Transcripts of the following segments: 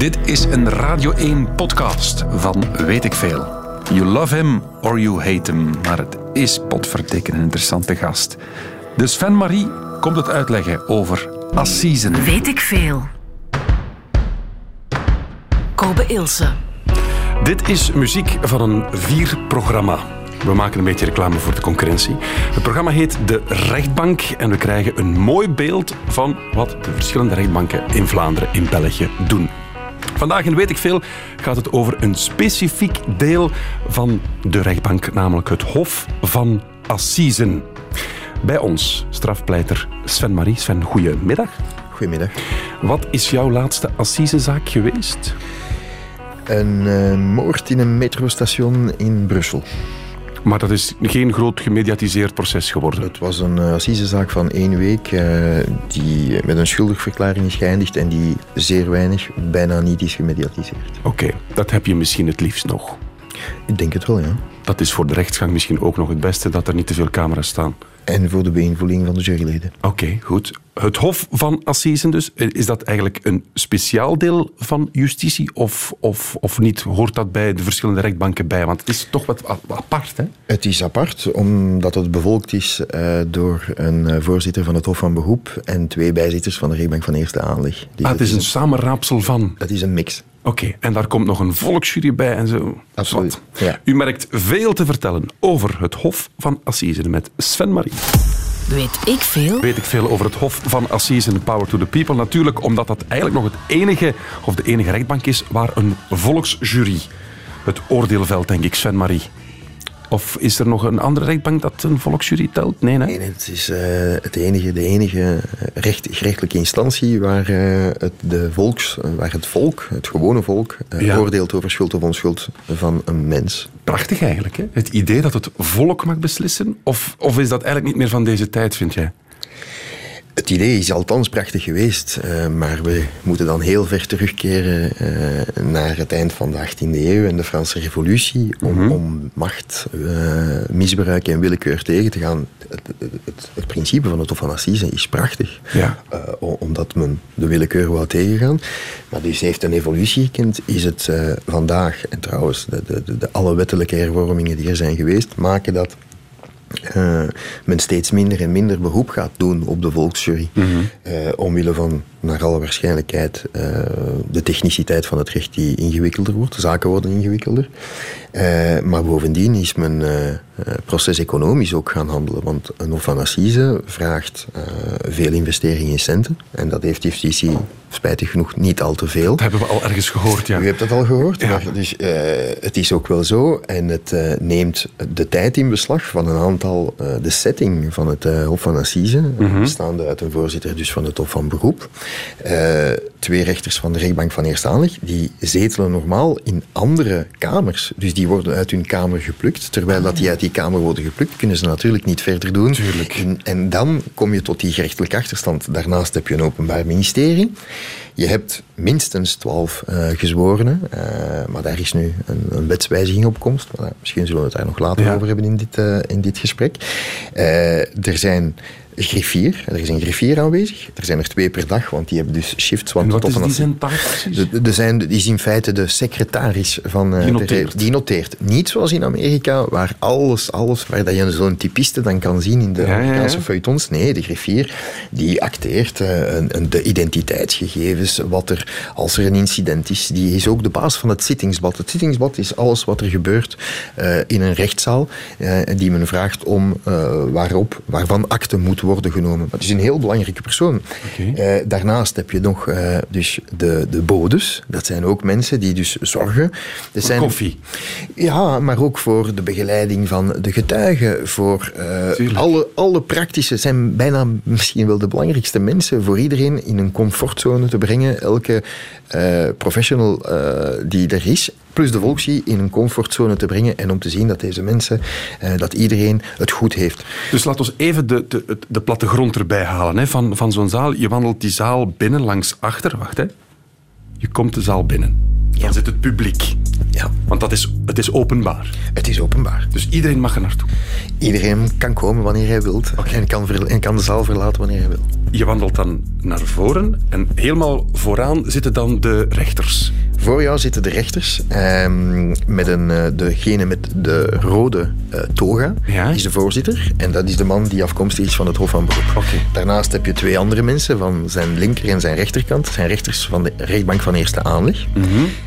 Dit is een Radio 1 podcast van Weet ik Veel. You love him or you hate him, maar het is potverdikken een interessante gast. Dus Sven Marie komt het uitleggen over Assisen. Weet ik veel. Kobe Ilse. Dit is muziek van een vierprogramma. We maken een beetje reclame voor de concurrentie. Het programma heet De Rechtbank en we krijgen een mooi beeld van wat de verschillende rechtbanken in Vlaanderen, in België doen. Vandaag in Weet ik Veel gaat het over een specifiek deel van de rechtbank, namelijk het Hof van Assisen. Bij ons strafpleiter Sven Marie. Sven, goedemiddag. Goedemiddag. Wat is jouw laatste assisezaak geweest? Een uh, moord in een metrostation in Brussel. Maar dat is geen groot gemediatiseerd proces geworden. Het was een uh, assisezaak van één week uh, die met een schuldigverklaring is geëindigd en die zeer weinig, bijna niet is gemediatiseerd. Oké, okay, dat heb je misschien het liefst nog. Ik denk het wel, ja. Dat is voor de rechtsgang misschien ook nog het beste, dat er niet te veel camera's staan. En voor de beïnvloeding van de juryleden. Oké, okay, goed. Het Hof van Assisen dus, is dat eigenlijk een speciaal deel van justitie of, of, of niet? Hoort dat bij de verschillende rechtbanken bij? Want het is toch wat apart, hè? Het is apart, omdat het bevolkt is uh, door een uh, voorzitter van het Hof van Beroep en twee bijzitters van de rechtbank van Eerste Aanleg. Dus ah, het is een, een samenraapsel van? Het is een mix. Oké, okay, en daar komt nog een volksjury bij en zo. Absoluut. Ja. U merkt veel te vertellen over het Hof van Assisen met Sven Marie. Weet ik veel? Weet ik veel over het Hof van Assisen Power to the People. Natuurlijk omdat dat eigenlijk nog het enige, of de enige rechtbank is waar een volksjury het oordeel velt, denk ik, Sven Marie. Of is er nog een andere rechtbank dat een volksjury telt? Nee, nee het is uh, het enige, de enige recht, gerechtelijke instantie waar, uh, het, de volks, waar het volk, het gewone volk, uh, ja. oordeelt over schuld of onschuld van een mens. Prachtig eigenlijk, hè? Het idee dat het volk mag beslissen? Of, of is dat eigenlijk niet meer van deze tijd, vind jij? Het idee is althans prachtig geweest, uh, maar we moeten dan heel ver terugkeren uh, naar het eind van de 18e eeuw en de Franse Revolutie om, mm -hmm. om macht, uh, misbruik en willekeur tegen te gaan. Het, het, het principe van het Hof van Assise is prachtig, ja. omdat men de willekeur wou tegengaan. Maar dus heeft een evolutie gekend, is het vandaag, en trouwens de, de, de, alle wettelijke hervormingen die er zijn geweest, maken dat uh, men steeds minder en minder beroep gaat doen op de volksjury. Mm -hmm. uh, omwille van, naar alle waarschijnlijkheid, uh, de techniciteit van het recht die ingewikkelder wordt. De zaken worden ingewikkelder. maar bovendien is men proces-economisch ook gaan handelen. Want een Hof van Assise vraagt veel investeringen in centen. En dat heeft justitie spijtig genoeg niet al te veel. Dat hebben we al ergens gehoord, ja. U hebt dat al gehoord. Ja. Maar dus, uh, het is ook wel zo. En het uh, neemt de tijd in beslag van een aantal... Uh, de setting van het Hof van Assise, bestaande uit een voorzitter dus van het Hof van Beroep. twee rechters van de rechtbank van Eerste Aanleg. Die zetelen normaal in andere kamers. Dus die worden uit hun kamer geplukt. Terwijl dat die uit die kamer worden geplukt, kunnen ze natuurlijk niet verder doen. En, en dan kom je tot die gerechtelijke achterstand. Daarnaast heb je een openbaar ministerie. Je hebt minstens twaalf uh, gezworenen, uh, maar daar is nu een, een wetswijziging op komst. Maar misschien zullen we het daar nog later ja. over hebben in dit, uh, in dit gesprek. er zijn griffier. Er is een griffier aanwezig. Er zijn er twee per dag, want die hebben dus shifts. Want en wat is die zijn taak zijn, is in feite de secretaris van... Uh, die, noteert. De, die noteert. Niet zoals in Amerika, waar alles, alles waar dat je zo'n typiste dan kan zien in de ja, Amerikaanse ja, feuilletons. Nee, de griffier die acteert uh, een, een, de identiteitsgegevens, wat er, als er een incident is. Die is ook de baas van het zittingsblad. Het zittingsblad is alles wat er gebeurt uh, in een rechtszaal, die men vraagt om waarop, waarvan akte moet worden worden genomen. Dat is een heel belangrijke persoon. Okay. Uh, daarnaast heb je nog uh, dus de, de bodes. Dat zijn ook mensen die dus zorgen. Dat zijn, koffie? Ja, maar ook voor de begeleiding van de getuigen. Voor uh, alle, alle praktische, zijn bijna misschien wel de belangrijkste mensen voor iedereen in een comfortzone te brengen. Elke professional die er is plus de volksie in een comfortzone te brengen en om te zien dat deze mensen, uh, dat iedereen het goed heeft. Dus laat ons even de, de, de plattegrond erbij halen hè, van, van zo'n zaal. Je wandelt die zaal binnen langs achter. Wacht, hè. Je komt de zaal binnen. Dan ja. zit het publiek. Ja. Want dat is, het is openbaar. Het is openbaar. Dus iedereen mag er naartoe. Iedereen kan komen wanneer hij wilt en, kan en kan de zaal verlaten wanneer hij wil. Je wandelt dan naar voren en helemaal vooraan zitten dan de rechters. Voor jou zitten de rechters ehm, met een, eh, degene met de rode eh, toga. Ja. Is de voorzitter. En dat is de man die afkomstig is van het Hof van Beroep. Oké. Daarnaast heb je twee andere mensen van zijn linker en zijn rechterkant. Zijn rechters van de rechtbank van eerste aanleg. Mhm.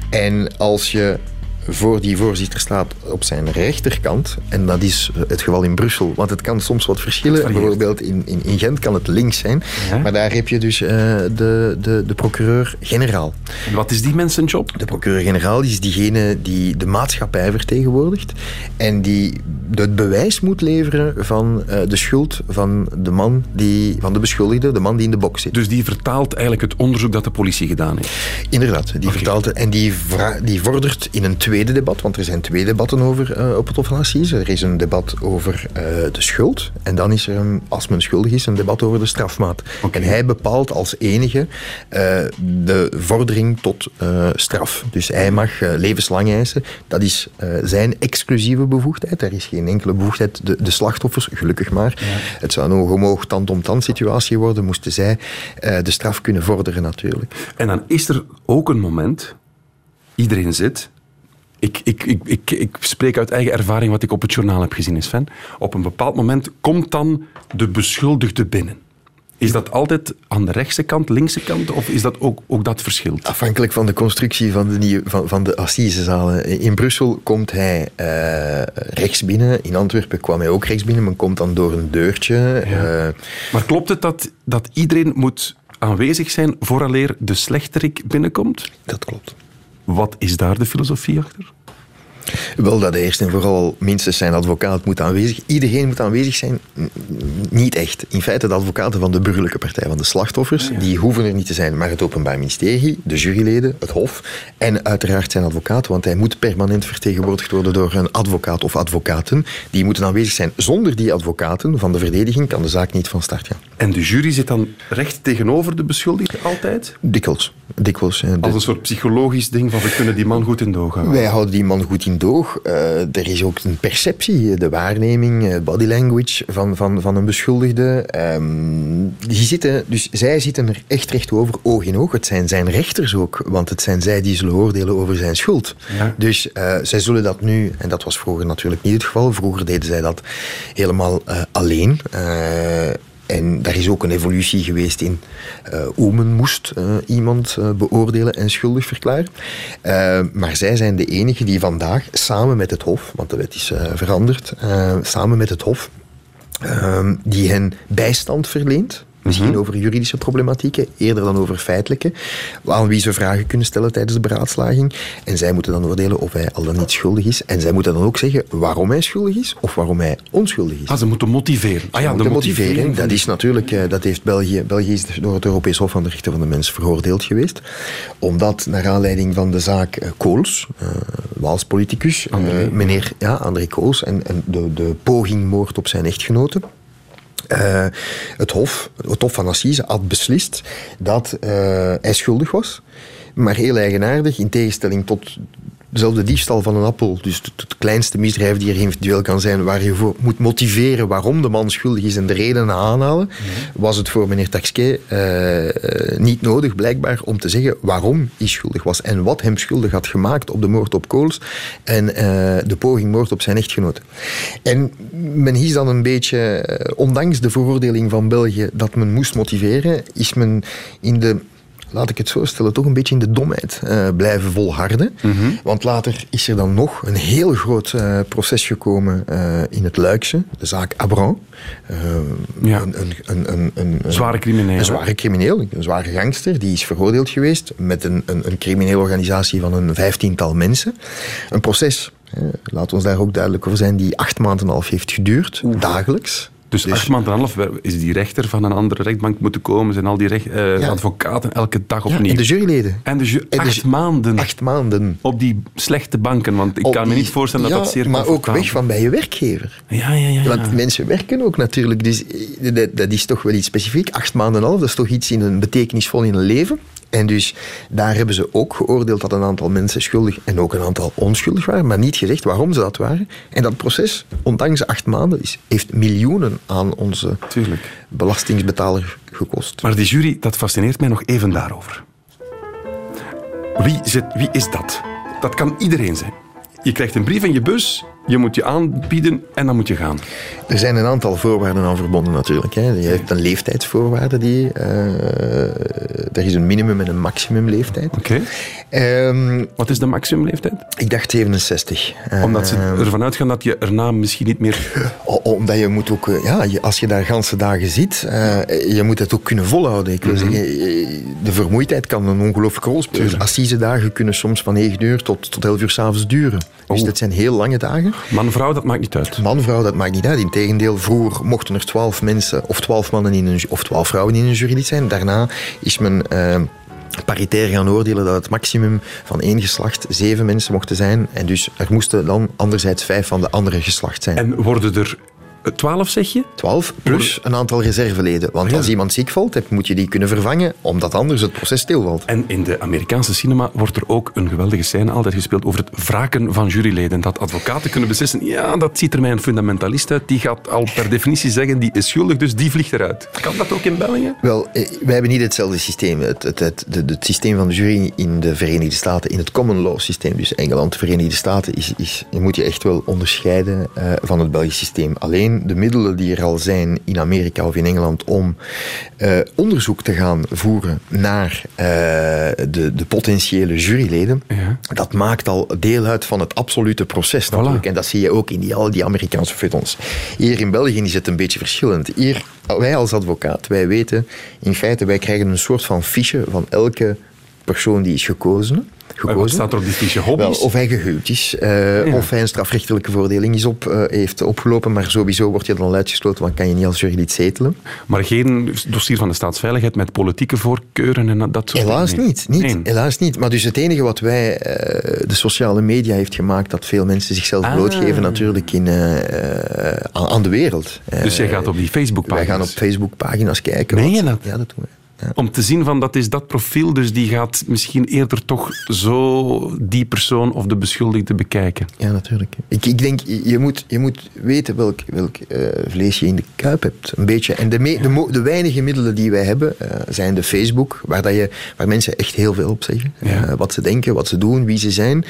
En als je voor die voorzitter staat op zijn rechterkant, en dat is het geval in Brussel, want het kan soms wat verschillen. Bijvoorbeeld in, in, in Gent kan het links zijn, Ja. maar daar heb je dus eh, de, de, de procureur-generaal. En wat is die mensenjob? De procureur-generaal is diegene die de maatschappij vertegenwoordigt en die het bewijs moet leveren van eh, de schuld van de man die, van de beschuldigde, de man die in de box zit. Dus die vertaalt eigenlijk het onderzoek dat de politie gedaan heeft. Inderdaad, die vertaalt en die, die vordert in een tweede debat, want er zijn twee debatten over eh, op het Hof van Assise. Er is een debat over eh, de schuld en dan is er, een, als men schuldig is, een debat over de strafmaat. En hij bepaalt als enige eh, de vordering tot straf. Dus hij mag levenslang eisen. Dat is zijn exclusieve bevoegdheid. Er is geen enkele bevoegdheid. De, de slachtoffers, gelukkig maar. Het zou een oog-om-oog, tand-om-tand situatie worden, moesten zij de straf kunnen vorderen natuurlijk. En dan is er ook een moment, iedereen zit. Ik, ik, ik, ik, ik spreek uit eigen ervaring wat ik op het journaal heb gezien, is Sven. Op een bepaald moment komt dan de beschuldigde binnen. Is dat altijd aan de rechtse kant, linkse kant, of is dat ook, ook dat verschilt? Afhankelijk van de constructie van de, nieuwe, van, van de assisezalen. In Brussel komt hij eh, rechts binnen. In Antwerpen kwam hij ook rechts binnen. Men komt dan door een deurtje. eh, Maar klopt het dat, dat iedereen moet aanwezig zijn vooraleer de slechterik binnenkomt? dat klopt. Wat is daar de filosofie achter? Wel dat eerst en vooral minstens zijn advocaat moet aanwezig. Iedereen moet aanwezig zijn. Niet echt. In feite de advocaten van de burgerlijke partij, van de slachtoffers, die hoeven er niet te zijn. Maar het Openbaar Ministerie, de juryleden, het Hof en uiteraard zijn advocaat, want hij moet permanent vertegenwoordigd worden door een advocaat of advocaten. Die moeten aanwezig zijn. Zonder die advocaten van de verdediging kan de zaak niet van start gaan. En de jury zit dan recht tegenover de beschuldigde altijd? Dikwijls. Dikwijls. Als een soort psychologisch ding van we kunnen die man goed in doog houden. Wij houden die man goed in doog. Eh, er is ook een perceptie, de waarneming, eh, body language van, van, van een beschuldigde. Ehm, die zitten, dus zij zitten er echt recht over, oog in oog. Het zijn zijn rechters ook, want het zijn zij die zullen oordelen over zijn schuld. Ja. Dus eh, zij zullen dat nu, en dat was vroeger natuurlijk niet het geval, vroeger deden zij dat helemaal eh, alleen. En daar is ook een evolutie geweest in eh, hoe men moest eh, iemand eh, beoordelen en schuldig verklaren. Maar zij zijn de enigen die vandaag samen met het Hof, want de wet is veranderd, samen met het Hof, die hen bijstand verleent. Misschien over juridische problematieken, eerder dan over feitelijke. Aan wie ze vragen kunnen stellen tijdens de beraadslaging. En zij moeten dan oordelen of hij al dan niet schuldig is. En zij moeten dan ook zeggen waarom hij schuldig is of waarom hij onschuldig is. Ah, ze moeten motiveren. Ah ja, de motivering. motiveren, dat is natuurlijk, eh, dat heeft België, België is door het Europees Hof van de Rechten van de Mens veroordeeld geweest. Omdat, naar aanleiding van de zaak eh, Kools, eh Waals politicus, meneer ja, André Kools, en, en de, de poging moord op zijn echtgenote. Eh, het, hof, het Hof van Assise had beslist dat eh, hij schuldig was. Maar heel eigenaardig, in tegenstelling tot dezelfde diefstal van een appel, dus het, het kleinste misdrijf die er individueel kan zijn, waar je voor moet motiveren waarom de man schuldig is en de redenen aanhalen, was het voor meneer Taxquet eh, niet nodig, blijkbaar, om te zeggen waarom hij schuldig was en wat hem schuldig had gemaakt op de moord op Kools en eh, de poging moord op zijn echtgenote. En men is dan een beetje, eh, ondanks de veroordeling van België dat men moest motiveren, is men in de laat ik het zo stellen, toch een beetje in de domheid eh, blijven volharden. Want later is er dan nog een heel groot eh, proces gekomen eh, in het Luikse, de zaak Abran. Ja. een, een, een, een, Zware crimineel, Een zware crimineel, een zware gangster, die is veroordeeld geweest met een, een, een criminele organisatie van een vijftiental mensen. Een proces, laten we ons daar ook duidelijk over zijn, die acht maanden en een half heeft geduurd, dagelijks. Dus, acht maanden en half is die rechter van een andere rechtbank moeten komen. Zijn al die recht, eh, Ja. advocaten elke dag Ja, opnieuw. en de juryleden. En de ju- En de acht maanden Acht maanden. op die slechte banken. Want ik Op kan me niet voorstellen dat ja, dat zeer Maar ook weg van bij je werkgever. Ja, ja, ja. ja. Want mensen werken ook natuurlijk. Dus eh, dat, dat is toch wel iets specifiek. Acht maanden en half, dat is toch iets in een betekenisvol in een leven. En dus daar hebben ze ook geoordeeld dat een aantal mensen schuldig en ook een aantal onschuldig waren, maar niet gezegd waarom ze dat waren. En dat proces, ondanks acht maanden, is, heeft miljoenen aan onze Tuurlijk. belastingsbetaler gekost. Maar die jury, dat fascineert mij nog even daarover. Wie, zit, wie is dat? Dat kan iedereen zijn. Je krijgt een brief in je bus, je moet je aanbieden en dan moet je gaan. Er zijn een aantal voorwaarden aan verbonden natuurlijk. Hè. Je hebt een leeftijdsvoorwaarde. Die, eh, er is een minimum en een maximum leeftijd. Oké. Ehm, Wat is de maximumleeftijd? ik dacht 67. Omdat ze Ehm, ervan uitgaan dat je erna misschien niet meer... O- Omdat je moet ook, eh, ja, als je daar ganse dagen zit, eh, je moet het ook kunnen volhouden. Ik wil zeggen, eh, de vermoeidheid kan een ongelooflijke rol spelen. Assisedagen kunnen soms van 9 uur tot, tot 11 uur s'avonds duren. Dus Oh. dat zijn heel lange dagen. Man, vrouw, dat maakt niet uit. Man, vrouw, dat maakt niet uit. Integendeel, vroeger mochten er 12 mensen of 12 mannen in een, of 12 vrouwen in een jury zijn. Daarna is men. eh, paritair gaan oordelen dat het maximum van één geslacht zeven mensen mochten zijn. En dus er moesten dan anderzijds vijf van de andere geslacht zijn. En worden er twaalf, zeg je? 12 plus een aantal reserveleden. Want als iemand ziek valt, moet je die kunnen vervangen, omdat anders het proces stilvalt. En in de Amerikaanse cinema wordt er ook een geweldige scène altijd gespeeld over het wraken van juryleden. Dat advocaten kunnen beslissen, ja, dat ziet er mij een fundamentalist uit. Die gaat al per definitie zeggen, die is schuldig, dus die vliegt eruit. Kan dat ook in België? Wel, eh, wij hebben niet hetzelfde systeem. Het, het, het, systeem van de jury in de Verenigde Staten, in het common law systeem, dus Engeland, de Verenigde Staten, is, is, je moet je echt wel onderscheiden eh, van het Belgisch systeem. Alleen de middelen die er al zijn in Amerika of in Engeland om eh, onderzoek te gaan voeren naar eh, de, de potentiële juryleden, Ja. dat maakt al deel uit van het absolute proces natuurlijk. En dat zie je ook in die, al die Amerikaanse feuilletons. Hier in België is het een beetje verschillend. Hier, wij als advocaat, wij weten in feite, wij krijgen een soort van fiche van elke persoon die is gekozen. Wat gekozen. staat er op die fiche? Wel, Hobby's? of hij gehuwd is, eh, of hij een strafrechtelijke veroordeling is op, eh, heeft opgelopen, maar sowieso wordt je dan al uitgesloten, want kan je niet als jurylid zetelen. Maar geen dossier van de staatsveiligheid met politieke voorkeuren en dat soort Helaas dingen? niet, niet, Nee. helaas niet. Maar dus het enige wat wij, eh, de sociale media heeft gemaakt, dat veel mensen zichzelf Ah. blootgeven natuurlijk in, aan, de wereld. Dus jij gaat op die Facebookpagina's? Wij gaan op Facebookpagina's kijken. Meen je dat? Ja, dat doen we. Ja. Om te zien van dat is dat profiel, dus die gaat misschien eerder toch zo die persoon of de beschuldigde bekijken. Ja, natuurlijk. Ik, ik denk, je moet, je moet weten welk, welk eh, vlees je in de kuip hebt. Een beetje. En de, me- de, de weinige middelen die wij hebben, eh, zijn de Facebook, waar, dat je, waar mensen echt heel veel op zeggen. Ja. Eh, wat ze denken, wat ze doen, wie ze zijn,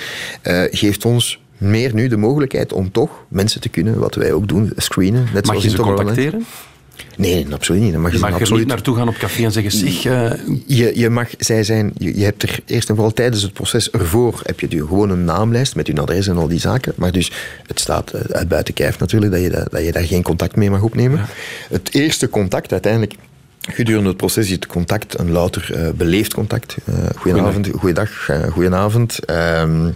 geeft ons meer nu de mogelijkheid om toch mensen te kunnen, wat wij ook doen, screenen. Net Mag zoals je ze contacteren? Nee, absoluut niet. Dan mag je, Je mag er absoluut niet naartoe gaan op café en zeggen, zeg, eh, je, je mag, zij zijn, je, je hebt er eerst en vooral tijdens het proces ervoor heb je gewoon een naamlijst met hun adres en al die zaken. Maar dus het staat eh, uit buiten kijf natuurlijk dat je, da- dat je daar geen contact mee mag opnemen. Het eerste contact uiteindelijk. Gedurende het proces is het contact een louter eh, beleefd contact. Goedenavond, goeiedag, eh, goedenavond. Ehm,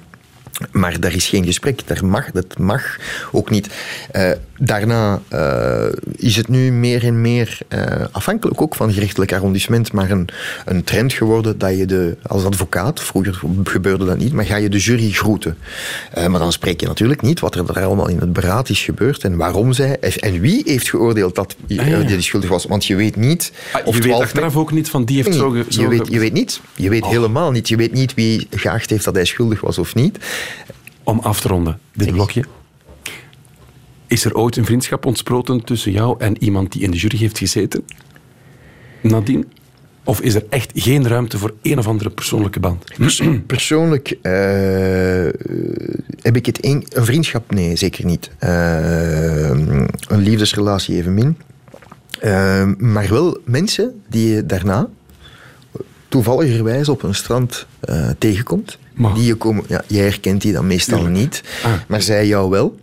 maar daar is geen gesprek. Daar mag, dat mag ook niet. Eh, daarna eh, is het nu meer en meer eh, afhankelijk ook van gerechtelijk arrondissement, maar een, een trend geworden dat je de, als advocaat, vroeger gebeurde dat niet, maar ga je de jury groeten. Maar dan spreek je natuurlijk niet wat er daar allemaal in het beraad is gebeurd en waarom zij, en wie heeft geoordeeld dat Ah, ja. die schuldig was. Want je weet niet ah, of je weet 12 achteraf ook niet van die heeft Nee, zo... ge- zo je, weet, je weet niet. Je weet helemaal niet. Je weet niet wie geacht heeft dat hij schuldig was of niet. Om af te ronden, dit blokje. Is er ooit een vriendschap ontsproten tussen jou en iemand die in de jury heeft gezeten? Nadien? Of is er echt geen ruimte voor een of andere persoonlijke band? Persoonlijk eh, heb ik het een, een vriendschap? Nee, zeker niet. Eh, een liefdesrelatie evenmin. Eh, maar wel mensen die je daarna toevalligerwijs op een strand tegenkomt. Maar- Die je komen, ja, jij herkent die dan meestal niet, Ah. maar zij jou wel.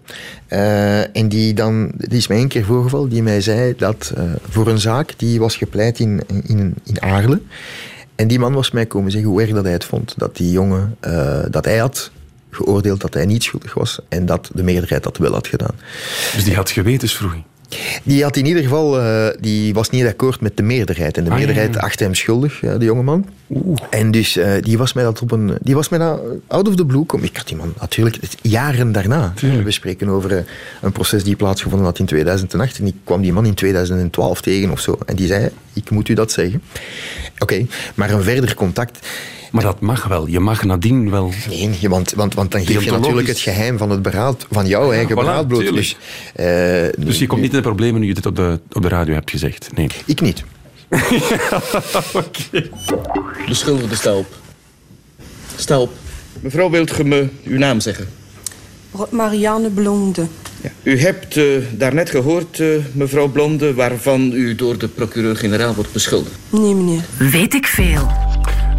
Eh, en die dan, die is mij een keer voorgevallen, die mij zei dat eh, voor een zaak die was gepleit in, in, in Aarle. En die man was mij komen zeggen hoe erg dat hij het vond. Dat die jongen, eh, dat hij had geoordeeld dat hij niet schuldig was. En dat de meerderheid dat wel had gedaan. Dus die had gewetenswroeging. Die had in ieder geval, uh, die was niet akkoord met de meerderheid. En de Ah, meerderheid ja, ja. achtte hem schuldig, ja, de jongeman. En dus uh, die was mij dat op een, die was mij dat out of the blue komen. Ik had die man natuurlijk jaren daarna. Tuurlijk. We spreken over uh, een proces die plaatsgevonden had in 2008. En ik kwam die man in 2012 tegen of zo. En die zei, ik moet u dat zeggen. Oké, okay, maar een verder contact. Maar dat mag wel. Je mag nadien wel. Nee, want, want, want dan geef je natuurlijk het geheim van het beraad, van jouw eigen voilà, beraad bloot. Dus, uh, Dus je komt niet in de problemen nu je dit op de, op de radio hebt gezegd. Nee. Ik niet. Oké. Beschuldigde, sta op. Sta op. Mevrouw, wilt u me uw naam zeggen? Marianne Blonde. Ja. U hebt uh, daarnet gehoord, uh, mevrouw Blonde, waarvan u door de procureur-generaal wordt beschuldigd. Nee, meneer. Weet ik veel.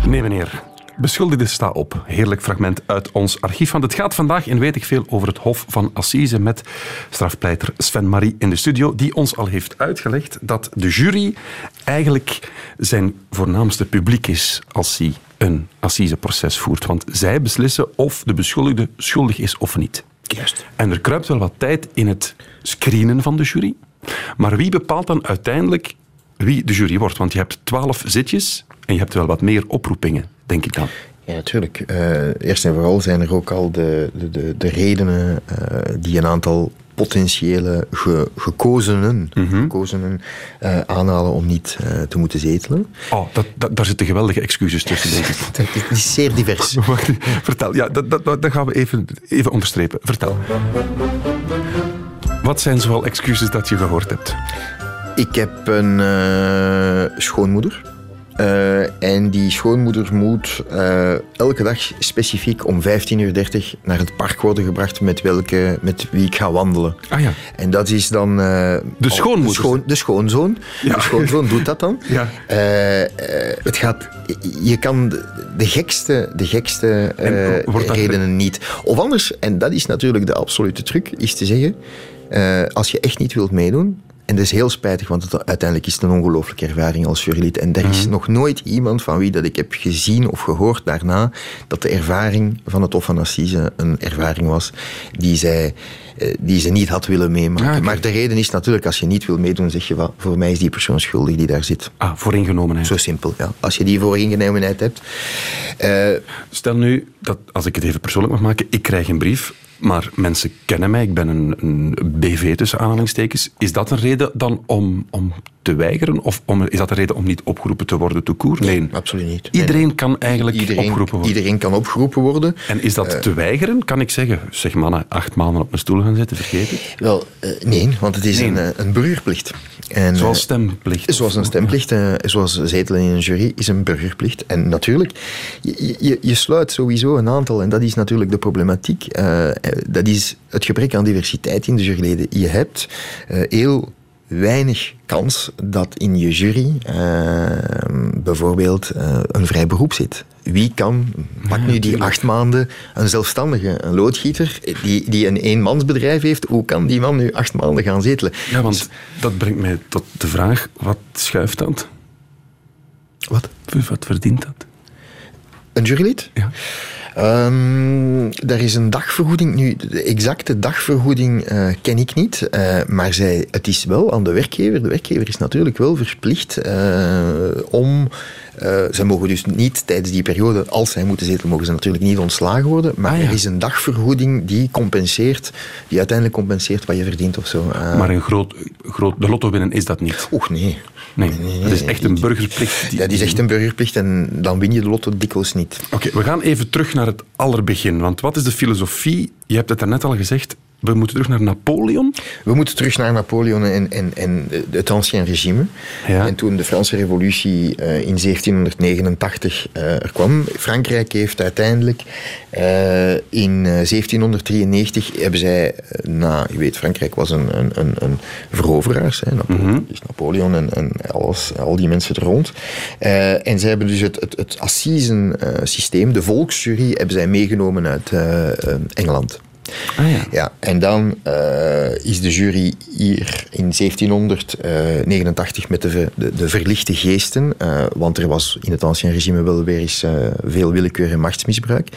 Nee, meneer. Beschuldigde sta op. Heerlijk fragment uit ons archief. Want het gaat vandaag in Weet ik Veel over het Hof van Assise met strafpleiter Sven Marie in de studio, die ons al heeft uitgelegd dat de jury eigenlijk zijn voornaamste publiek is als hij een assiseproces voert. Want zij beslissen of de beschuldigde schuldig is of niet. Juist. En er kruipt wel wat tijd in het screenen van de jury. Maar wie bepaalt dan uiteindelijk wie de jury wordt? Want je hebt twaalf zitjes en je hebt wel wat meer oproepingen, denk ik dan. Ja, natuurlijk. Uh, eerst en vooral zijn er ook al de, de, de, de redenen uh, die een aantal potentiële ge, gekozenen, Mhm. gekozenen uh, aanhalen om niet te moeten zetelen. Oh, dat, dat, daar zitten geweldige excuses tussen, denk ik. Het is zeer divers. Wacht, vertel, ja, dat, dat, dat gaan we even, even onderstrepen. Vertel. Wat zijn zoal excuses dat je gehoord hebt? Ik heb een schoonmoeder. Uh, en die schoonmoeder moet uh, elke dag specifiek om 15.30 uur naar het park worden gebracht met, welke, met wie ik ga wandelen. Ah ja. En dat is dan... Uh, de schoonmoeder? De, schoon, de schoonzoon. Ja. De schoonzoon doet dat dan. Ja. het gaat... Je kan de, de gekste, de gekste redenen niet. Of anders, en dat is natuurlijk de absolute truc, is te zeggen... als je echt niet wilt meedoen, en dat is heel spijtig, want het, uiteindelijk is het een ongelooflijke ervaring als jurylid. En er is Mhm. nog nooit iemand van wie dat ik heb gezien of gehoord daarna dat de ervaring van het Hof van Assise een ervaring was die, zij, eh, die ze niet had willen meemaken. Maar de reden is natuurlijk, als je niet wil meedoen, zeg je wat, voor mij is die persoon schuldig die daar zit. Ah, vooringenomenheid. Zo simpel, ja. Als je die vooringenomenheid hebt. eh, Stel nu, dat, als ik het even persoonlijk mag maken, ik krijg een brief, maar mensen kennen mij, ik ben een, een BV tussen aanhalingstekens. Is dat een reden dan om, om te weigeren? Of om, is dat een reden om niet opgeroepen te worden tout court? Nee, absoluut niet. Iedereen kan eigenlijk iedereen, opgeroepen worden. Iedereen kan opgeroepen worden. En is dat te weigeren? Kan ik zeggen, zeg mannen, acht maanden op mijn stoel gaan zitten, vergeet het? Wel, uh, nee, want het is Nee. een, uh, een burgerplicht. En, Zoals uh, stemplicht. Zoals een stemplicht, zoals zetelen in een jury, is een burgerplicht. En natuurlijk, je, je, je sluit sowieso een aantal, en dat is natuurlijk de problematiek, dat is het gebrek aan diversiteit in de juryleden. Je hebt uh, heel weinig kans dat in je jury uh, bijvoorbeeld uh, een vrij beroep zit. Wie kan, pak nu die acht maanden, een zelfstandige, een loodgieter, die, die een eenmansbedrijf heeft, hoe kan die man nu acht maanden gaan zetelen? Ja, want dat brengt mij tot de vraag, wat schuift dat? Wat? Wat verdient dat? Een jurylid? Ja. Er is een dagvergoeding. Nu, de exacte dagvergoeding uh, ken ik niet. Uh, maar zij, het is wel aan de werkgever. De werkgever is natuurlijk wel verplicht uh, om. ze mogen dus niet tijdens die periode, als zij moeten zetelen, mogen ze natuurlijk niet ontslagen worden. Maar Ah, ja. er is een dagvergoeding die compenseert, die uiteindelijk compenseert wat je verdient of zo. maar een groot, groot, de lotto winnen is dat niet. Och nee. Nee, dat is echt een burgerplicht. Die, dat is echt een burgerplicht en dan win je de lotto dikwijls niet. Oké, okay, we gaan even terug naar het allerbegin. Want wat is de filosofie? Je hebt het daarnet al gezegd. We moeten terug naar Napoleon. We moeten terug naar Napoleon en, en, en het Ancien Regime. Ja. En toen de Franse Revolutie uh, in 1789 uh, er kwam. Frankrijk heeft uiteindelijk uh, in 1793 hebben zij, na, je weet, Frankrijk was een, een, een, een veroveraars. Hè, Napoleon, Mhm. dus Napoleon en, en alles, al die mensen er rond. En zij hebben dus het, het, het Assisen-systeem, de volksjury, hebben zij meegenomen uit Engeland. Ah ja. Ja, en dan eh, is de jury hier in 1789 met de, de, de verlichte geesten, eh, want er was in het ancien regime wel weer eens eh, veel willekeur en machtsmisbruik.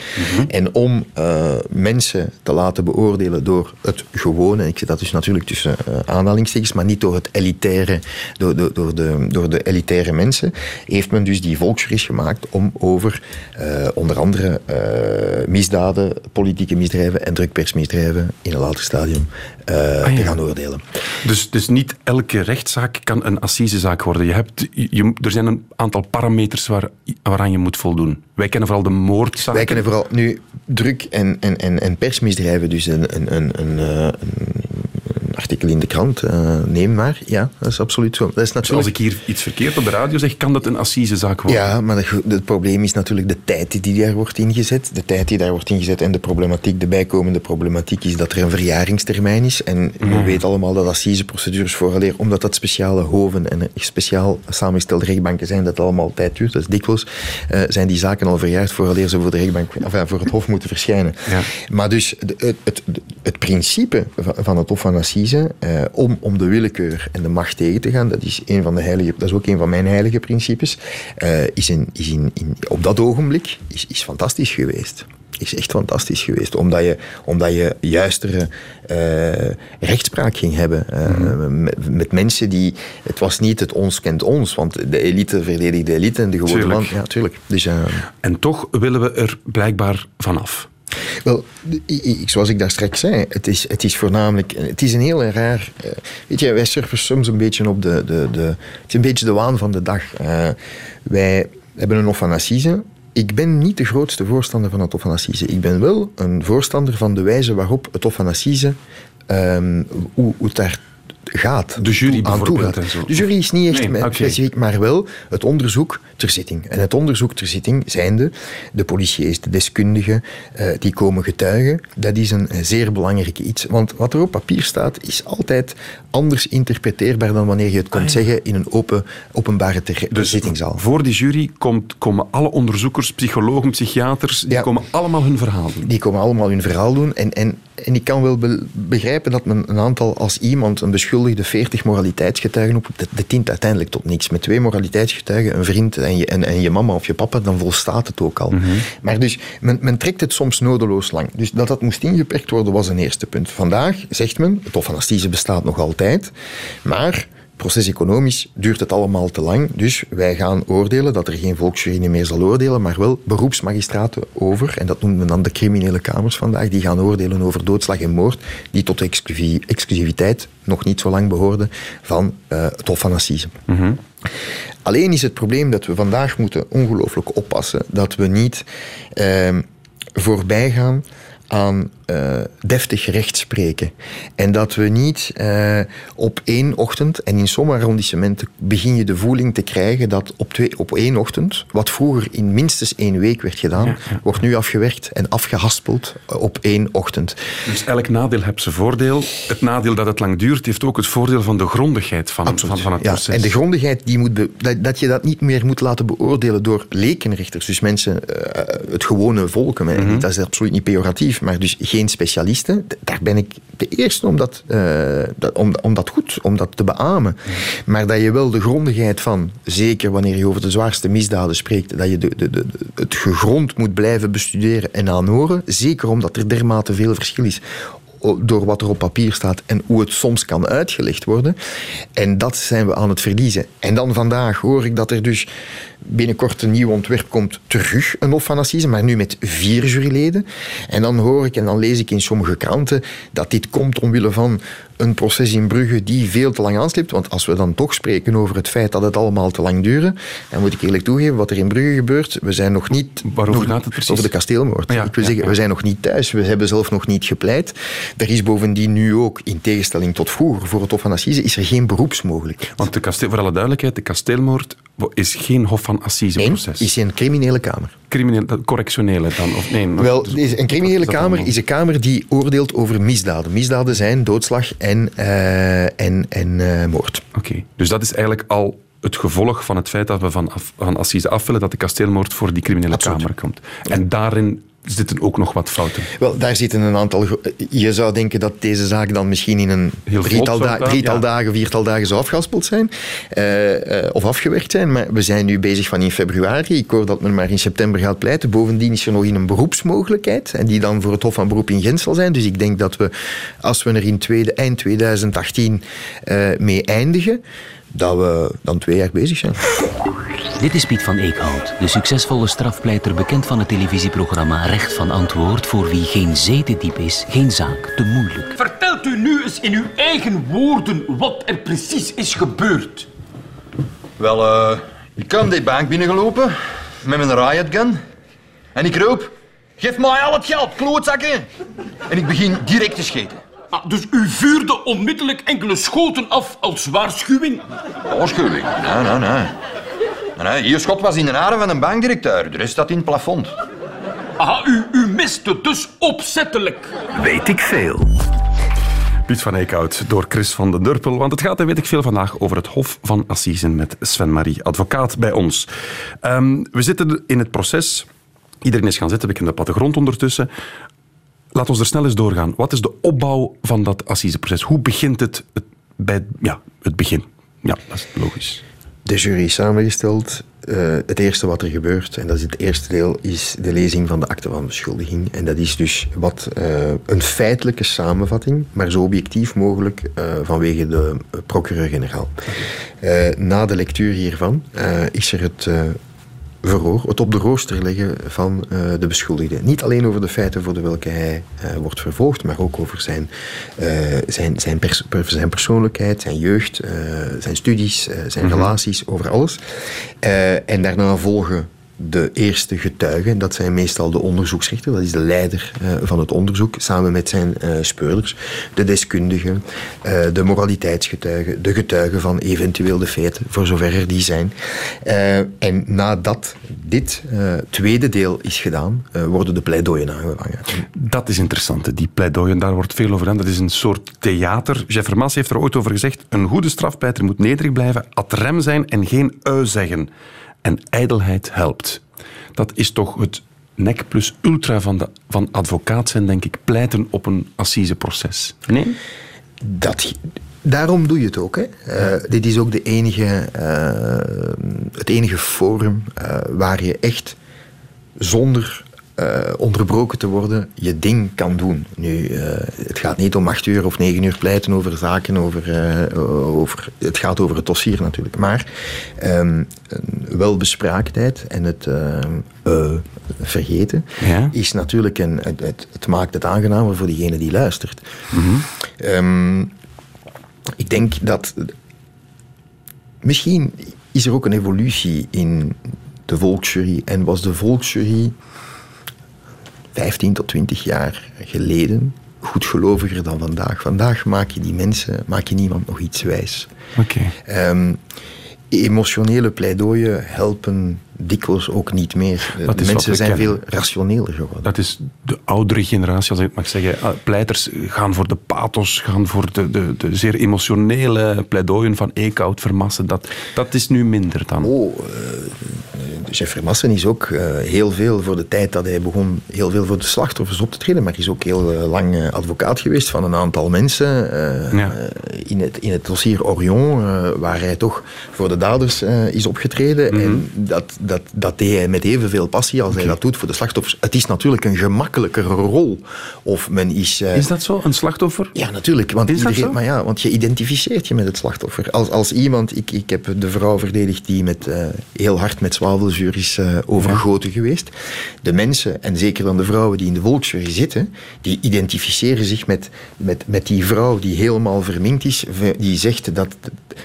En om eh, mensen te laten beoordelen door het gewone, ik zet dat dus natuurlijk tussen eh, aanhalingstekens, maar niet door het elitaire, door, door, door, de, door de elitaire mensen, heeft men dus die volksjuries gemaakt om over eh, onder andere eh, misdaden, politieke misdrijven en drukpersmisdrijven in een later stadium eh, Ah, ja. te gaan oordelen. Dus, dus niet elke rechtszaak kan een assisezaak worden. Je hebt, je, er zijn een aantal parameters waar, waaraan je moet voldoen. Wij kennen vooral de moordzaken. Wij kennen vooral nu druk- en, en, en, en persmisdrijven, dus een, een, een, een, eh, een, een artikel in de krant, eh, neem maar. Ja, dat is absoluut zo. Dat is Dus als natuurlijk... ik hier iets verkeerd op de radio zeg, kan dat een assisezaak worden. Ja, maar het, het probleem is natuurlijk de tijd die daar wordt ingezet. De tijd die daar wordt ingezet en de problematiek, de bijkomende problematiek is dat er een verjaringstermijn is. En we weten allemaal dat assiseprocedures vooraleer, omdat dat speciale hoven en speciaal samengestelde rechtbanken zijn, dat allemaal tijd duurt. Dat is dikwijls, eh, zijn die zaken al verjaard vooraleer ze voor, de rechtbank, enfin, voor het hof moeten verschijnen. Ja. Maar dus de- het, het, het principe van- van het Hof van Assise eh, om, om de willekeur en de macht tegen te gaan, dat is, een van de heilige, dat is ook een van mijn heilige principes, eh, is, in, is in, in, op dat ogenblik is, is fantastisch geweest. Is echt fantastisch geweest, omdat je, omdat je juistere eh, rechtspraak ging hebben eh, met, met mensen die. Het was niet het ons kent ons, want de elite verdedigt de elite en de gewone man. Ja, tuurlijk. Dus, eh, En toch willen we er blijkbaar vanaf. Wel, zoals ik daar straks zei, het is, het is voornamelijk... Het is een heel raar... eh, weet je, wij surfen soms een beetje op de... de, de het is een beetje de waan van de dag. Eh, wij hebben een Hof van Assise. Ik ben niet de grootste voorstander van het Hof van Assise. Ik ben wel een voorstander van de wijze waarop het Hof van Assise... ehm, hoe, hoe het daar gaat. De jury aan toe gaat. De jury is niet echt Nee, specifiek, maar wel het onderzoek ter zitting. En het onderzoek ter zitting zijnde, de politie is de deskundige, eh, die komen getuigen. Dat is een zeer belangrijk iets. Want wat er op papier staat, is altijd anders interpreteerbaar dan wanneer je het komt zeggen in een open, openbare Ah, Dus zittingzaal. voor die jury komt, komen alle onderzoekers, psychologen, psychiaters, die Ja. komen allemaal hun verhaal doen. Die komen allemaal hun verhaal doen. En, en, en ik kan wel be- begrijpen dat men een aantal, als iemand een beschuldigde 40 moraliteitsgetuigen oproept, dat, dat dient uiteindelijk tot niks. Met twee moraliteitsgetuigen, een vriend en je, en, en je mama of je papa, dan volstaat het ook al. Maar dus, men, men trekt het soms nodeloos lang. Dus dat dat moest ingeperkt worden, was een eerste punt. Vandaag zegt men, het Hof van Assise bestaat nog altijd, maar proces-economisch duurt het allemaal te lang. Dus wij gaan oordelen dat er geen volksjury meer zal oordelen, maar wel beroepsmagistraten over, en dat noemt men dan de criminele kamers vandaag, die gaan oordelen over doodslag en moord, die tot de exclusiviteit nog niet zo lang behoorden van eh, het Hof van Assise. Alleen is het probleem dat we vandaag moeten ongelooflijk oppassen dat we niet ehm, voorbij gaan aan eh, deftig rechtspreken. En dat we niet eh, op één ochtend, en in sommige arrondissementen begin je de voeling te krijgen dat op, twee, op één ochtend, wat vroeger in minstens één week werd gedaan, wordt nu afgewerkt en afgehaspeld op één ochtend. Dus elk nadeel heeft zijn voordeel. Het nadeel dat het lang duurt, heeft ook het voordeel van de grondigheid van, van, van het ja, proces. En de grondigheid, die moet dat, dat je dat niet meer moet laten beoordelen door lekenrechters. Dus mensen, eh, het gewone volk. Mhm. Dat is absoluut niet pejoratief, maar dus geen specialisten. D- Daar ben ik de eerste om dat, eh, dat- om, om dat goed, om dat te beamen. Maar dat je wel de grondigheid van, zeker wanneer je over de zwaarste misdaden spreekt, dat je de, de, de, het gegrond moet blijven bestuderen en aanhoren. Zeker omdat er dermate veel verschil is door wat er op papier staat en hoe het soms kan uitgelegd worden. En dat zijn we aan het verliezen. En dan vandaag hoor ik dat er dus binnenkort een nieuw ontwerp komt terug, een Hof van Assise, maar nu met vier juryleden. En dan hoor ik en dan lees ik in sommige kranten dat dit komt omwille van een proces in Brugge die veel te lang aansleept. Want als we dan toch spreken over het feit dat het allemaal te lang duurt, dan moet ik eerlijk toegeven, wat er in Brugge gebeurt, we zijn nog niet... Waarover nog- gaat het precies? Over de kasteelmoord. Ja, ik wil ja, zeggen, ja. we zijn nog niet thuis. We hebben zelf nog niet gepleit. Er is bovendien nu ook, in tegenstelling tot vroeger, voor het Hof van Assise, is er geen beroepsmogelijkheid. Want de kasteel, voor alle duidelijkheid, de kasteelmoord is geen hof van assise Eén proces. is een criminele kamer. Crimineel, dat- correctionele dan? Of nee, nog- Wel, dus- een criminele is kamer is een kamer die oordeelt over misdaden. Misdaden zijn doodslag en, eh, en, en eh, moord. Oké, dus dat is eigenlijk al het gevolg van het feit dat we van, af, van assise af willen, dat de kasteelmoord voor die criminele Absoluut. kamer komt. En daarin zitten ook nog wat fouten? Wel, daar zitten een aantal... Je zou denken dat deze zaak dan misschien in een Heel drietal, da- drietal ja. dagen, viertal dagen zou afgehaspeld zijn. eh, eh, of afgewerkt zijn. Maar we zijn nu bezig van in februari. Ik hoor dat men maar in september gaat pleiten. Bovendien is er nog in een beroepsmogelijkheid. En die dan voor het Hof van Beroep in Gent zal zijn. Dus ik denk dat we, als we er in tweede, eind 2018 eh, mee eindigen, dat we dan twee jaar bezig zijn. Dit is Piet van Eekhout, de succesvolle strafpleiter bekend van het televisieprogramma Recht van Antwoord, voor wie geen zee te diep is, geen zaak te moeilijk. Vertelt u nu eens in uw eigen woorden wat er precies is gebeurd. Wel, eh, ik kwam die bank binnengelopen met mijn riot gun. En ik roep, geef mij al het geld, klootzakken. En ik begin direct te schieten. Ah, dus u vuurde onmiddellijk enkele schoten af als waarschuwing? Waarschuwing? Nee, nee, nee. Hier schot was in de haren van een bankdirecteur. De rest staat in het plafond. Aha, u, u miste dus opzettelijk. Weet ik veel. Piet van Eekhout door Chris van den Durpel. Want het gaat, en weet ik veel, vandaag over het Hof van Assisen met Sven-Marie, advocaat bij ons. Ehm, we zitten in het proces. Iedereen is gaan zitten, we kennen de plattegrond ondertussen. Laat ons er snel eens doorgaan. Wat is de opbouw van dat assiseproces? Hoe begint het, het bij ja, het begin? Ja, dat is logisch. De jury is samengesteld. Eh, het eerste wat er gebeurt, en dat is het eerste deel, is de lezing van de akte van beschuldiging. En dat is dus wat eh, een feitelijke samenvatting, maar zo objectief mogelijk eh, vanwege de procureur-generaal. Na de lectuur hiervan is er het verhoor, het op de rooster leggen van eh, de beschuldigde. Niet alleen over de feiten voor de welke hij eh, wordt vervolgd, maar ook over zijn, eh, zijn, zijn, pers- per- zijn persoonlijkheid, zijn jeugd, zijn studies, zijn relaties, over alles. En daarna volgen de eerste getuigen, dat zijn meestal de onderzoeksrechter, dat is de leider eh, van het onderzoek, samen met zijn eh, speurders, de deskundigen, eh, de moraliteitsgetuigen, de getuigen van eventueel de feiten, voor zover er die zijn. En nadat dit tweede deel is gedaan, worden de pleidooien aangevangen. Dat is interessant, die pleidooien, daar wordt veel over gedaan. Dat is een soort theater. Jeff Vermaas heeft er ooit over gezegd, een goede strafpleiter moet nederig blijven, ad rem zijn en geen ui zeggen. En ijdelheid helpt. Dat is toch het nek plus ultra van, de, van advocaat zijn, denk ik, pleiten op een assiseproces. Nee? Dat, daarom doe je het ook. Hè. Eh, dit is ook de enige, eh, het enige forum eh, waar je echt zonder eh, onderbroken te worden je ding kan doen. Nu, eh, het gaat niet om acht uur of negen uur pleiten over zaken, over, eh, over, het gaat over het dossier natuurlijk. Maar een welbespraaktheid en het vergeten Ja. is natuurlijk een, het, het, het maakt het aangenamer voor diegene die luistert. Ehm, ik denk dat. Misschien is er ook een evolutie in de volksjury. En was de volksjury 15 tot 20 jaar geleden goedgeloviger dan vandaag. Vandaag maak je die mensen, maak je niemand nog iets wijs. Oké. Ehm, emotionele pleidooien helpen dikwijls ook niet meer. Wat mensen zijn kennen. veel rationeler geworden. Dat is de oudere generatie, als ik het mag zeggen. Ah, Pleiters gaan voor de pathos, gaan voor de, de, de zeer emotionele pleidooien van Eekhout, Vermassen. Dat, dat is nu minder dan. Oh, eh, Jeff Vermassen is ook eh, heel veel voor de tijd dat hij begon, heel veel voor de slachtoffers op te treden. Maar hij is ook heel eh, lang eh, advocaat geweest van een aantal mensen eh, Ja. eh, in, het, in het dossier Orion, eh, waar hij toch voor de daders eh, is opgetreden. Mhm. En dat, dat, dat deed hij met evenveel passie als hij dat doet voor de slachtoffers. Het is natuurlijk een gemakkelijkere rol. Of men is... eh, Is dat zo, een slachtoffer? ja, natuurlijk. Want, Is dat iedereen, zo? maar ja, want je identificeert je met het slachtoffer. Als, als iemand, ik, ik heb de vrouw verdedigd die met, eh, heel hard met zwavelzuur is eh, overgoten geweest. De mensen, en zeker dan de vrouwen die in de volksjury zitten, die identificeren zich met, met, met die vrouw die helemaal verminkt is, die zegt dat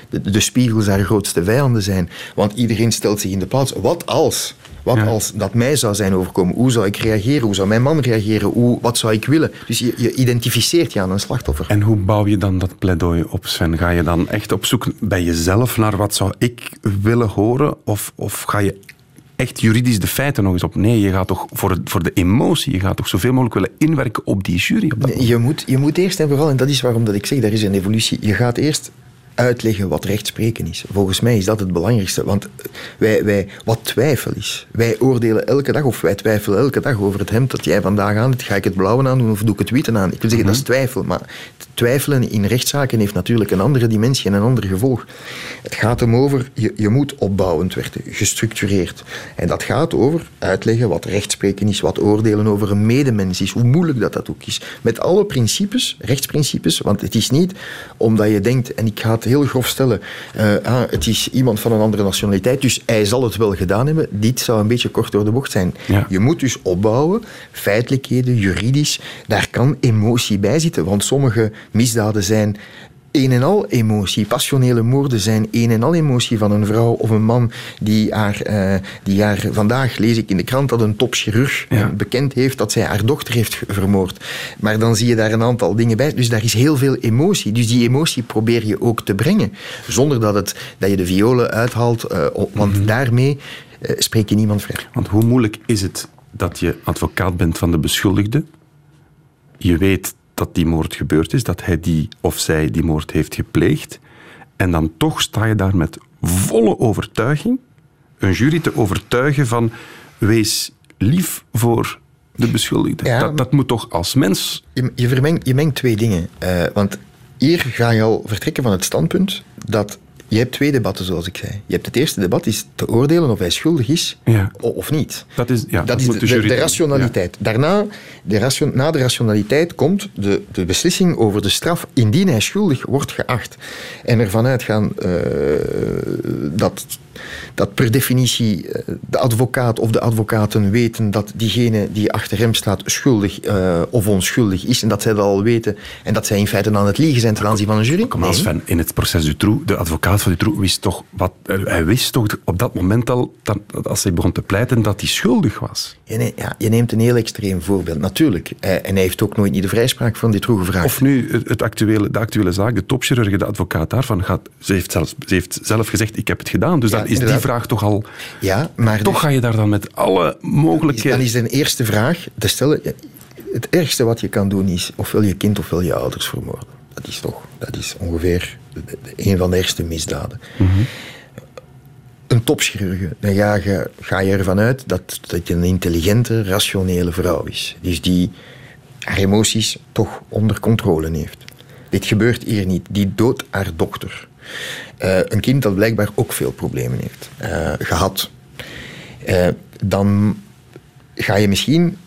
de, de spiegels haar grootste vijanden zijn. Want iedereen stelt zich in de plaats. Wat als? Wat Ja. als dat mij zou zijn overkomen? Hoe zou ik reageren? Hoe zou mijn man reageren? Hoe, wat zou ik willen? Dus je, je identificeert je aan een slachtoffer. En hoe bouw je dan dat pleidooi op, Sven? Ga je dan echt op zoek bij jezelf naar wat zou ik willen horen? Of, of ga je echt juridisch de feiten nog eens op? Nee, je gaat toch voor, het- voor de emotie, je gaat toch zoveel mogelijk willen inwerken op die jury? Op dat Nee, je, moet, je moet eerst en vooral, en dat is waarom dat ik zeg, daar is een evolutie. Je gaat eerst uitleggen wat rechtspreken is. Volgens mij is dat het belangrijkste. Want wij, wij, wat twijfel is. Wij oordelen elke dag, of wij twijfelen elke dag over het hemd dat jij vandaag aan. Ga ik het blauwe aan doen of doe ik het witte aan? Ik wil zeggen, dat is twijfel. Maar twijfelen in rechtszaken heeft natuurlijk een andere dimensie en een ander gevolg. Het gaat hem over, je, je moet opbouwend werden, gestructureerd. En dat gaat over uitleggen wat rechtspreken is, wat oordelen over een medemens is, hoe moeilijk dat dat ook is. Met alle principes, rechtsprincipes, want het is niet omdat je denkt, en ik ga heel grof stellen, uh, ah, het is iemand van een andere nationaliteit, dus hij zal het wel gedaan hebben. Dit zou een beetje kort door de bocht zijn. Ja. Je moet dus opbouwen, feitelijkheden, juridisch, daar kan emotie bij zitten, want sommige misdaden zijn een en al emotie. Passionele moorden zijn een en al emotie van een vrouw of een man die haar, eh, die haar vandaag lees ik in de krant dat een topchirurg Ja. bekend heeft dat zij haar dochter heeft vermoord. Maar dan zie je daar een aantal dingen bij. Dus daar is heel veel emotie. Dus die emotie probeer je ook te brengen. Zonder dat, het, dat je de violen uithaalt, eh, want daarmee eh, spreek je niemand vrij. Want hoe moeilijk is het dat je advocaat bent van de beschuldigde? Je weet dat die moord gebeurd is, dat hij die of zij die moord heeft gepleegd. En dan toch sta je daar met volle overtuiging een jury te overtuigen van wees lief voor de beschuldigde. Ja. Dat, dat moet toch als mens... Je, je, vermengt, je mengt twee dingen. Eh, want hier ga je al vertrekken van het standpunt dat je hebt twee debatten, zoals ik zei. Je hebt het eerste debat is te oordelen of hij schuldig is Ja. of niet. Dat is, ja, dat is de, rationaliteit. Daarna, de ration, na de rationaliteit komt de, de beslissing over de straf indien hij schuldig wordt geacht. En ervan uitgaan eh, dat, dat per definitie eh, de advocaat of de advocaten weten dat diegene die achter hem staat schuldig eh, of onschuldig is. En dat zij dat al weten. En dat zij in feite aan het liegen zijn ten aanzien van een jury. Kom maar, Nee. In het proces Dutroux, de advocaat van Dutroux wist toch wat... Hij wist toch op dat moment al, dat, als hij begon te pleiten, dat hij schuldig was. Je, ne- ja, je neemt een heel extreem voorbeeld, natuurlijk. Eh, en hij heeft ook nooit niet de vrijspraak van dit gevraagd. Of nu het, actuele, de actuele zaak, de topchirurg, de advocaat daarvan, gaat, ze, heeft zelfs, ze heeft zelf gezegd, ik heb het gedaan. Dus Ja, dan is die vraag toch al... Ja, maar Toch dus- ga je daar dan met alle mogelijke... Dan is de eerste vraag te stellen. Het ergste wat je kan doen is ofwel je kind ofwel je ouders vermoorden. Dat is toch, dat is ongeveer een van de ergste misdaden. Een topchirurg, dan ga je, ga je ervan uit dat, dat je een intelligente, rationele vrouw is. Dus die haar emoties toch onder controle heeft. Dit gebeurt hier niet. Die doodt haar dochter. Eh, een kind dat blijkbaar ook veel problemen heeft eh, gehad. Eh, dan ga je misschien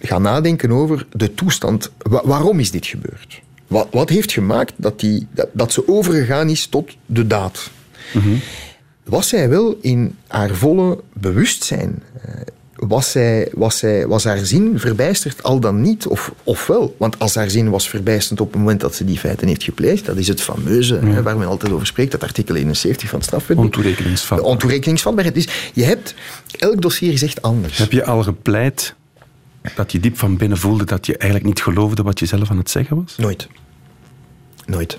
gaan nadenken over de toestand. Wa- waarom is dit gebeurd? Wat, wat heeft gemaakt dat, die, dat, dat ze overgegaan is tot de daad? Was zij wel in haar volle bewustzijn? Was, zij, was, zij, was haar zin verbijsterd al dan niet? Of, of wel? Want als haar zin was verbijsterend op het moment dat ze die feiten heeft gepleegd, dat is het fameuze hè, waar men altijd over spreekt, dat artikel 71 van het. Ontoerekeningsvatbaar. De ontoerekeningsvatbaarheid. Dus je hebt, elk dossier is echt anders. Heb je al gepleit dat je diep van binnen voelde dat je eigenlijk niet geloofde wat je zelf aan het zeggen was? Nooit. Nooit.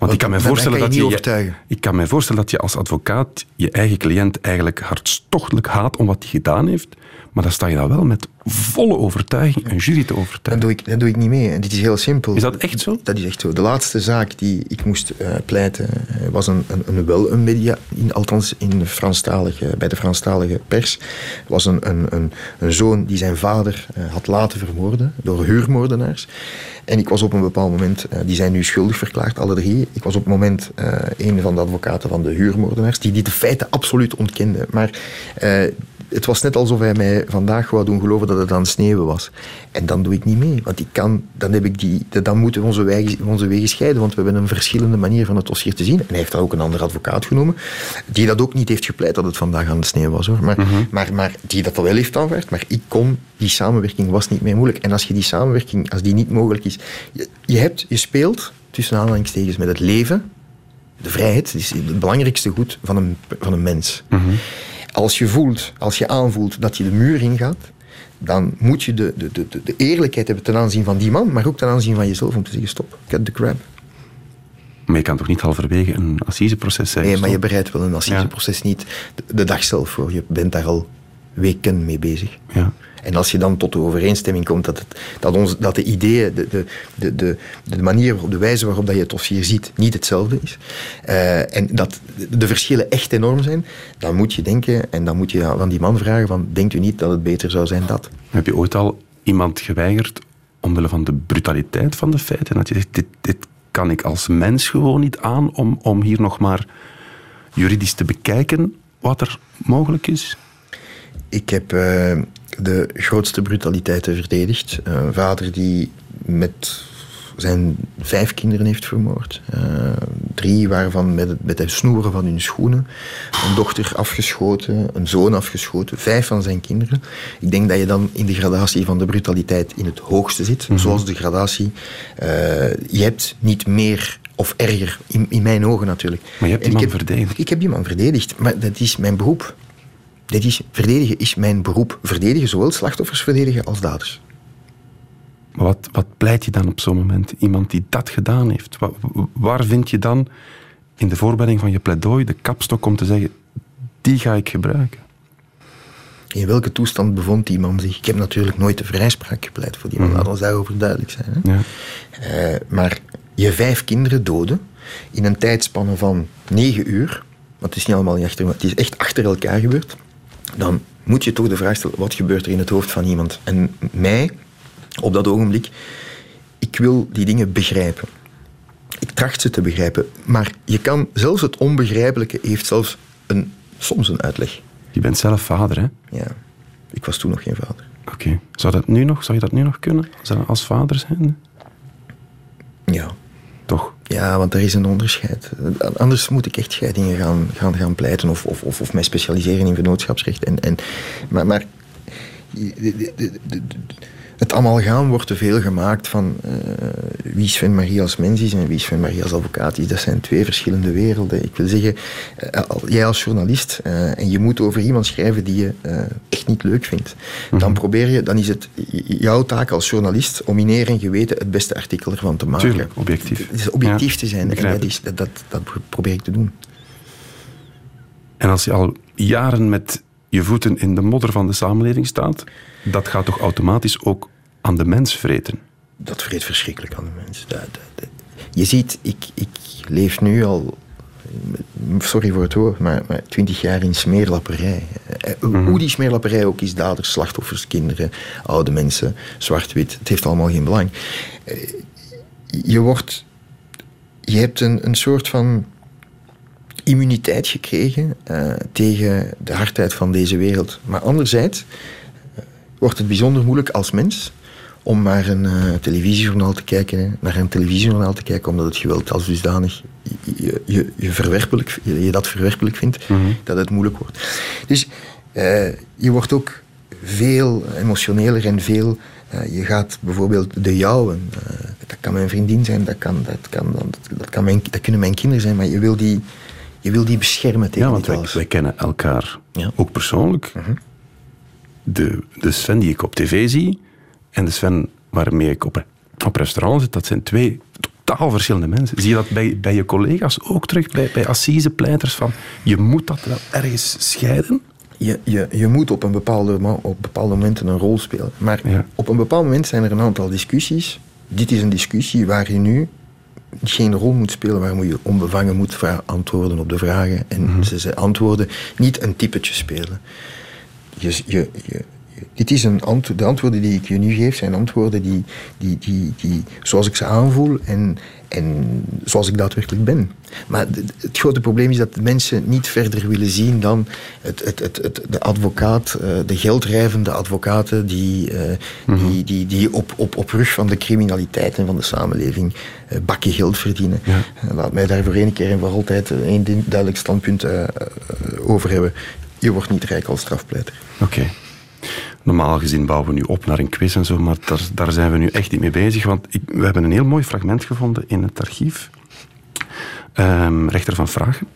Want ik kan, dan voorstellen kan dat je ik kan mij voorstellen dat je als advocaat je eigen cliënt eigenlijk hartstochtelijk haat om wat hij gedaan heeft. Maar dan sta je dan wel met volle overtuiging een jury te Dat overtuigen. doe, ik, dat doe ik niet mee. En dit is heel simpel. Is dat echt zo? Dat is echt zo. De laatste zaak die ik moest eh, pleiten eh, was een, een, een, wel een media, in, althans in Franstalige, bij de Franstalige pers, was een, een, een, een zoon die zijn vader eh, had laten vermoorden door huurmoordenaars. En ik was op een bepaald moment, die zijn nu schuldig verklaard, alle drie. Ik was op het moment een van de advocaten van de huurmoordenaars, die die de feiten absoluut ontkende. Maar het was net alsof hij mij vandaag wou doen geloven dat het aan het sneeuwen was. En dan doe ik niet mee. Want ik kan, dan, heb ik die, dan moeten we onze wegen, onze wegen scheiden. Want we hebben een verschillende manier van het dossier te zien. En hij heeft daar ook een andere advocaat genomen. Die dat ook niet heeft gepleit dat het vandaag aan het sneeuwen was. Hoor. Maar, maar, maar die dat wel heeft aanvaard. Maar ik kon, die samenwerking was niet meer moeilijk. En als je die samenwerking, als die niet mogelijk is. Je, je, hebt, je speelt, tussen aanhalingstekens, met het leven. De vrijheid is het belangrijkste goed van een, van een mens. Als je voelt, als je aanvoelt dat je de muur ingaat, dan moet je de, de, de, de- eerlijkheid hebben ten aanzien van die man, maar ook ten aanzien van jezelf om te zeggen stop, cut the crap. Maar je kan toch niet halverwege een assiseproces zeggen? Nee, maar je bereidt wel een assiseproces niet de, de dag zelf voor. Je bent daar al weken mee bezig. Ja. En als je dan tot de overeenstemming komt dat, het, dat, ons, dat de ideeën, de, de, de, de, de manier de wijze waarop dat je het dossier ziet, niet hetzelfde is, eh, en dat de verschillen echt enorm zijn, dan moet je denken, en dan moet je aan die man vragen van, denkt u niet dat het beter zou zijn dat? Heb je ooit al iemand geweigerd omwille van de brutaliteit van de feiten? Dat je zegt, dit, dit kan ik als mens gewoon niet aan om, om hier nog maar juridisch te bekijken wat er mogelijk is? Ik heb uh, de grootste brutaliteiten verdedigd. Uh, een vader die met zijn vijf kinderen heeft vermoord. Uh, drie waarvan met het, met het snoeren van hun schoenen. Een dochter afgeschoten, een zoon afgeschoten. Vijf van zijn kinderen. Ik denk dat je dan in de gradatie van de brutaliteit in het hoogste zit. Mm -hmm. Zoals de gradatie. Uh, je hebt niet meer of erger, in, in mijn ogen natuurlijk. Maar je hebt die man ik heb, verdedigd. Ik heb die man verdedigd, maar dat is mijn beroep. Dat is, verdedigen is mijn beroep. Verdedigen zowel slachtoffers verdedigen als daders. Maar wat, wat pleit je dan op zo'n moment? Iemand die dat gedaan heeft. Waar, waar vind je dan in de voorbereiding van je pleidooi de kapstok om te zeggen: die ga ik gebruiken? In welke toestand bevond die man zich? Ik heb natuurlijk nooit de vrijspraak gepleit voor die man, mm. laat ons daarover duidelijk zijn. Hè? Ja. Uh, maar je vijf kinderen doden in een tijdspanne van negen uur, want het is niet allemaal niet achter, het is echt achter elkaar gebeurd, dan moet je toch de vraag stellen: wat gebeurt er in het hoofd van iemand? En mij, op dat ogenblik, ik wil die dingen begrijpen. Ik tracht ze te begrijpen, maar je kan, zelfs het onbegrijpelijke heeft zelfs een, soms een uitleg. Je bent zelf vader, hè? Ja, ik was toen nog geen vader. Oké. Okay. Zou, dat nu nog, zou je dat nu nog kunnen, als, als vader zijn? Ja. Ja, want er is een onderscheid. Anders moet ik echt scheidingen gaan, gaan, gaan pleiten of, of, of, of mij specialiseren in vennootschapsrecht. En, en, maar maar de, het amalgaam wordt te veel gemaakt van uh, wie Sven Marie als mens is en wie Sven Marie als advocaat is. Dat zijn twee verschillende werelden. Ik wil zeggen, uh, jij als journalist uh, en je moet over iemand schrijven die je echt niet leuk vindt, dan probeer je, dan is het jouw taak als journalist om in eer en geweten het beste artikel ervan te maken. Tuurlijk, objectief. Het is objectief ja, te zijn en dat, is, dat, dat, dat probeer ik te doen. En als je al jaren met je voeten in de modder van de samenleving staat, dat gaat toch automatisch ook aan de mens vreten? Dat vreet verschrikkelijk aan de mens. Dat, dat, dat. Je ziet, ik, ik leef nu al, sorry voor het woord, maar twintig jaar in smeerlapperij. Mm-hmm. Hoe die smeerlapperij ook is, daders, slachtoffers, kinderen, oude mensen, zwart-wit, het heeft allemaal geen belang. Je wordt, je hebt een, een soort van immuniteit gekregen uh, tegen de hardheid van deze wereld. Maar anderzijds uh, wordt het bijzonder moeilijk als mens om naar een uh, televisiejournaal te kijken, hè, naar een televisiejournaal te kijken, omdat het geweld als dusdanig je, je, je, verwerpelijk, je, je dat verwerpelijk vindt, mm-hmm. dat het moeilijk wordt. Dus je wordt ook veel emotioneler en veel. je gaat bijvoorbeeld de jouwen. dat kan mijn vriendin zijn, dat, kan, dat, kan, dat, kan mijn, dat kunnen mijn kinderen zijn, maar je wil die je wil die beschermen tegen Ja, want wij, wij, kennen elkaar ja. ook persoonlijk. Mhm. De, de Sven die ik op tv zie en de Sven waarmee ik op, op restaurant zit, dat zijn twee totaal verschillende mensen. Zie je dat bij, bij je collega's ook terug, bij, bij assisepleiters, van je moet dat wel ergens scheiden? Je, je, je moet op een bepaalde, op bepaalde momenten een rol spelen. Maar Ja. op een bepaald moment zijn er een aantal discussies. Dit is een discussie waar je nu geen rol moet spelen, waar je onbevangen moet antwoorden op de vragen. En Mhm. ze, ze antwoorden niet een typetje spelen. Je, je, je, je- dit is een antwo- de antwoorden die ik je nu geef, zijn antwoorden die, die, die, die zoals ik ze aanvoel en, en zoals ik daadwerkelijk ben. Maar het grote probleem is dat mensen niet verder willen zien dan het, het, het, het, de advocaat, eh, de geldrijvende advocaten die, eh, die, die, die op, op, op rug van de criminaliteit en van de samenleving eh, bakken geld verdienen. Ja. Laat mij daar voor één keer en voor altijd één duidelijk standpunt over hebben. Je wordt niet rijk als strafpleiter. Oké. Normaal gezien bouwen we nu op naar een quiz en zo, maar daar, daar zijn we nu echt niet mee bezig. Want ik, we hebben een heel mooi fragment gevonden in het archief. Ehm, rechter van Vragen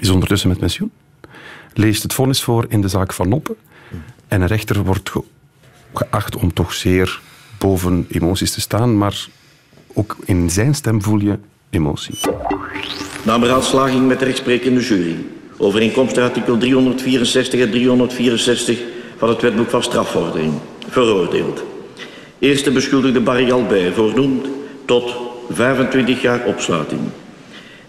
is ondertussen met pensioen. Leest het vonnis voor in de zaak van Noppen. En een rechter wordt ge- geacht om toch zeer boven emoties te staan, maar ook in zijn stem voel je emotie. Na beraadslaging met de rechtsprekende jury, overeenkomstig artikel 364 en 364 van het wetboek van strafvordering. Veroordeeld. Eerste beschuldigde Barry Albert, voornoemd tot 25 jaar opsluiting.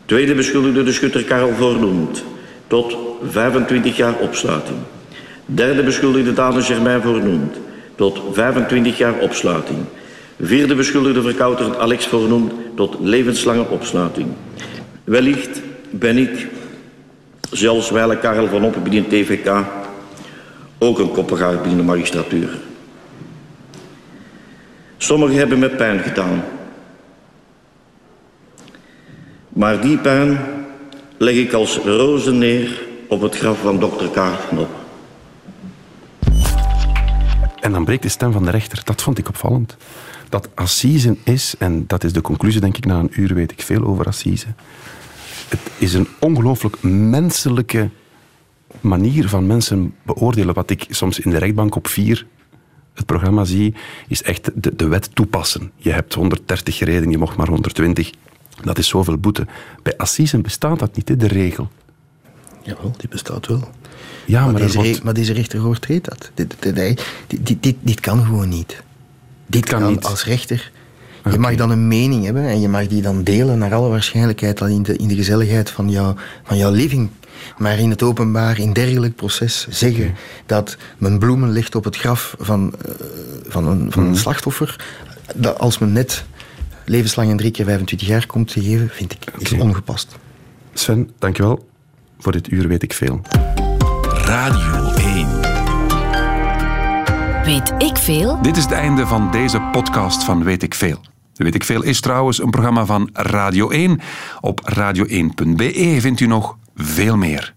Tweede beschuldigde de schutter Karel voornoemd tot 25 jaar opsluiting. Derde beschuldigde Dane Germain voornoemd tot 25 jaar opsluiting. Vierde beschuldigde verkouter Alex voornoemd tot levenslange opsluiting. Wellicht ben ik, zelfs wijle Karel van Oppen binnen TVK, ook een koppegaar binnen de magistratuur. Sommigen hebben me pijn gedaan. Maar die pijn leg ik als rozen neer op het graf van dokter Oppen. En dan breekt de stem van de rechter. Dat vond ik opvallend. Dat Assise is, en dat is de conclusie denk ik na een uur weet ik veel over Assise. Het is een ongelooflijk menselijke manier van mensen beoordelen. Wat ik soms in de rechtbank op vier het programma zie, is echt de, de wet toepassen. Je hebt 130 gereden, je mocht maar 120. Dat is zoveel boete. Bij Assise bestaat dat niet, hè, de regel. Jawel, die bestaat wel. Ja, maar, maar, deze, wordt- maar deze rechter overtreedt dat. Dit, dit, dit, kan gewoon niet. Dit kan kan, niet. als rechter. Je mag dan een mening hebben en je mag die dan delen naar alle waarschijnlijkheid al in de, in de gezelligheid van, jou, van jouw living. Maar in het openbaar, in dergelijk proces, zeggen dat men bloemen legt op het graf van, eh, van, een, van een Mhm. slachtoffer, dat als men net levenslang en drie keer 25 jaar komt te geven, vind ik is Oké. ongepast. Sven, dankjewel. Voor dit uur weet ik veel. Radio 1. Weet ik veel? Dit is het einde van deze podcast van Weet ik Veel. Weet ik Veel is trouwens een programma van Radio 1. Op radio1.be vindt u nog veel meer.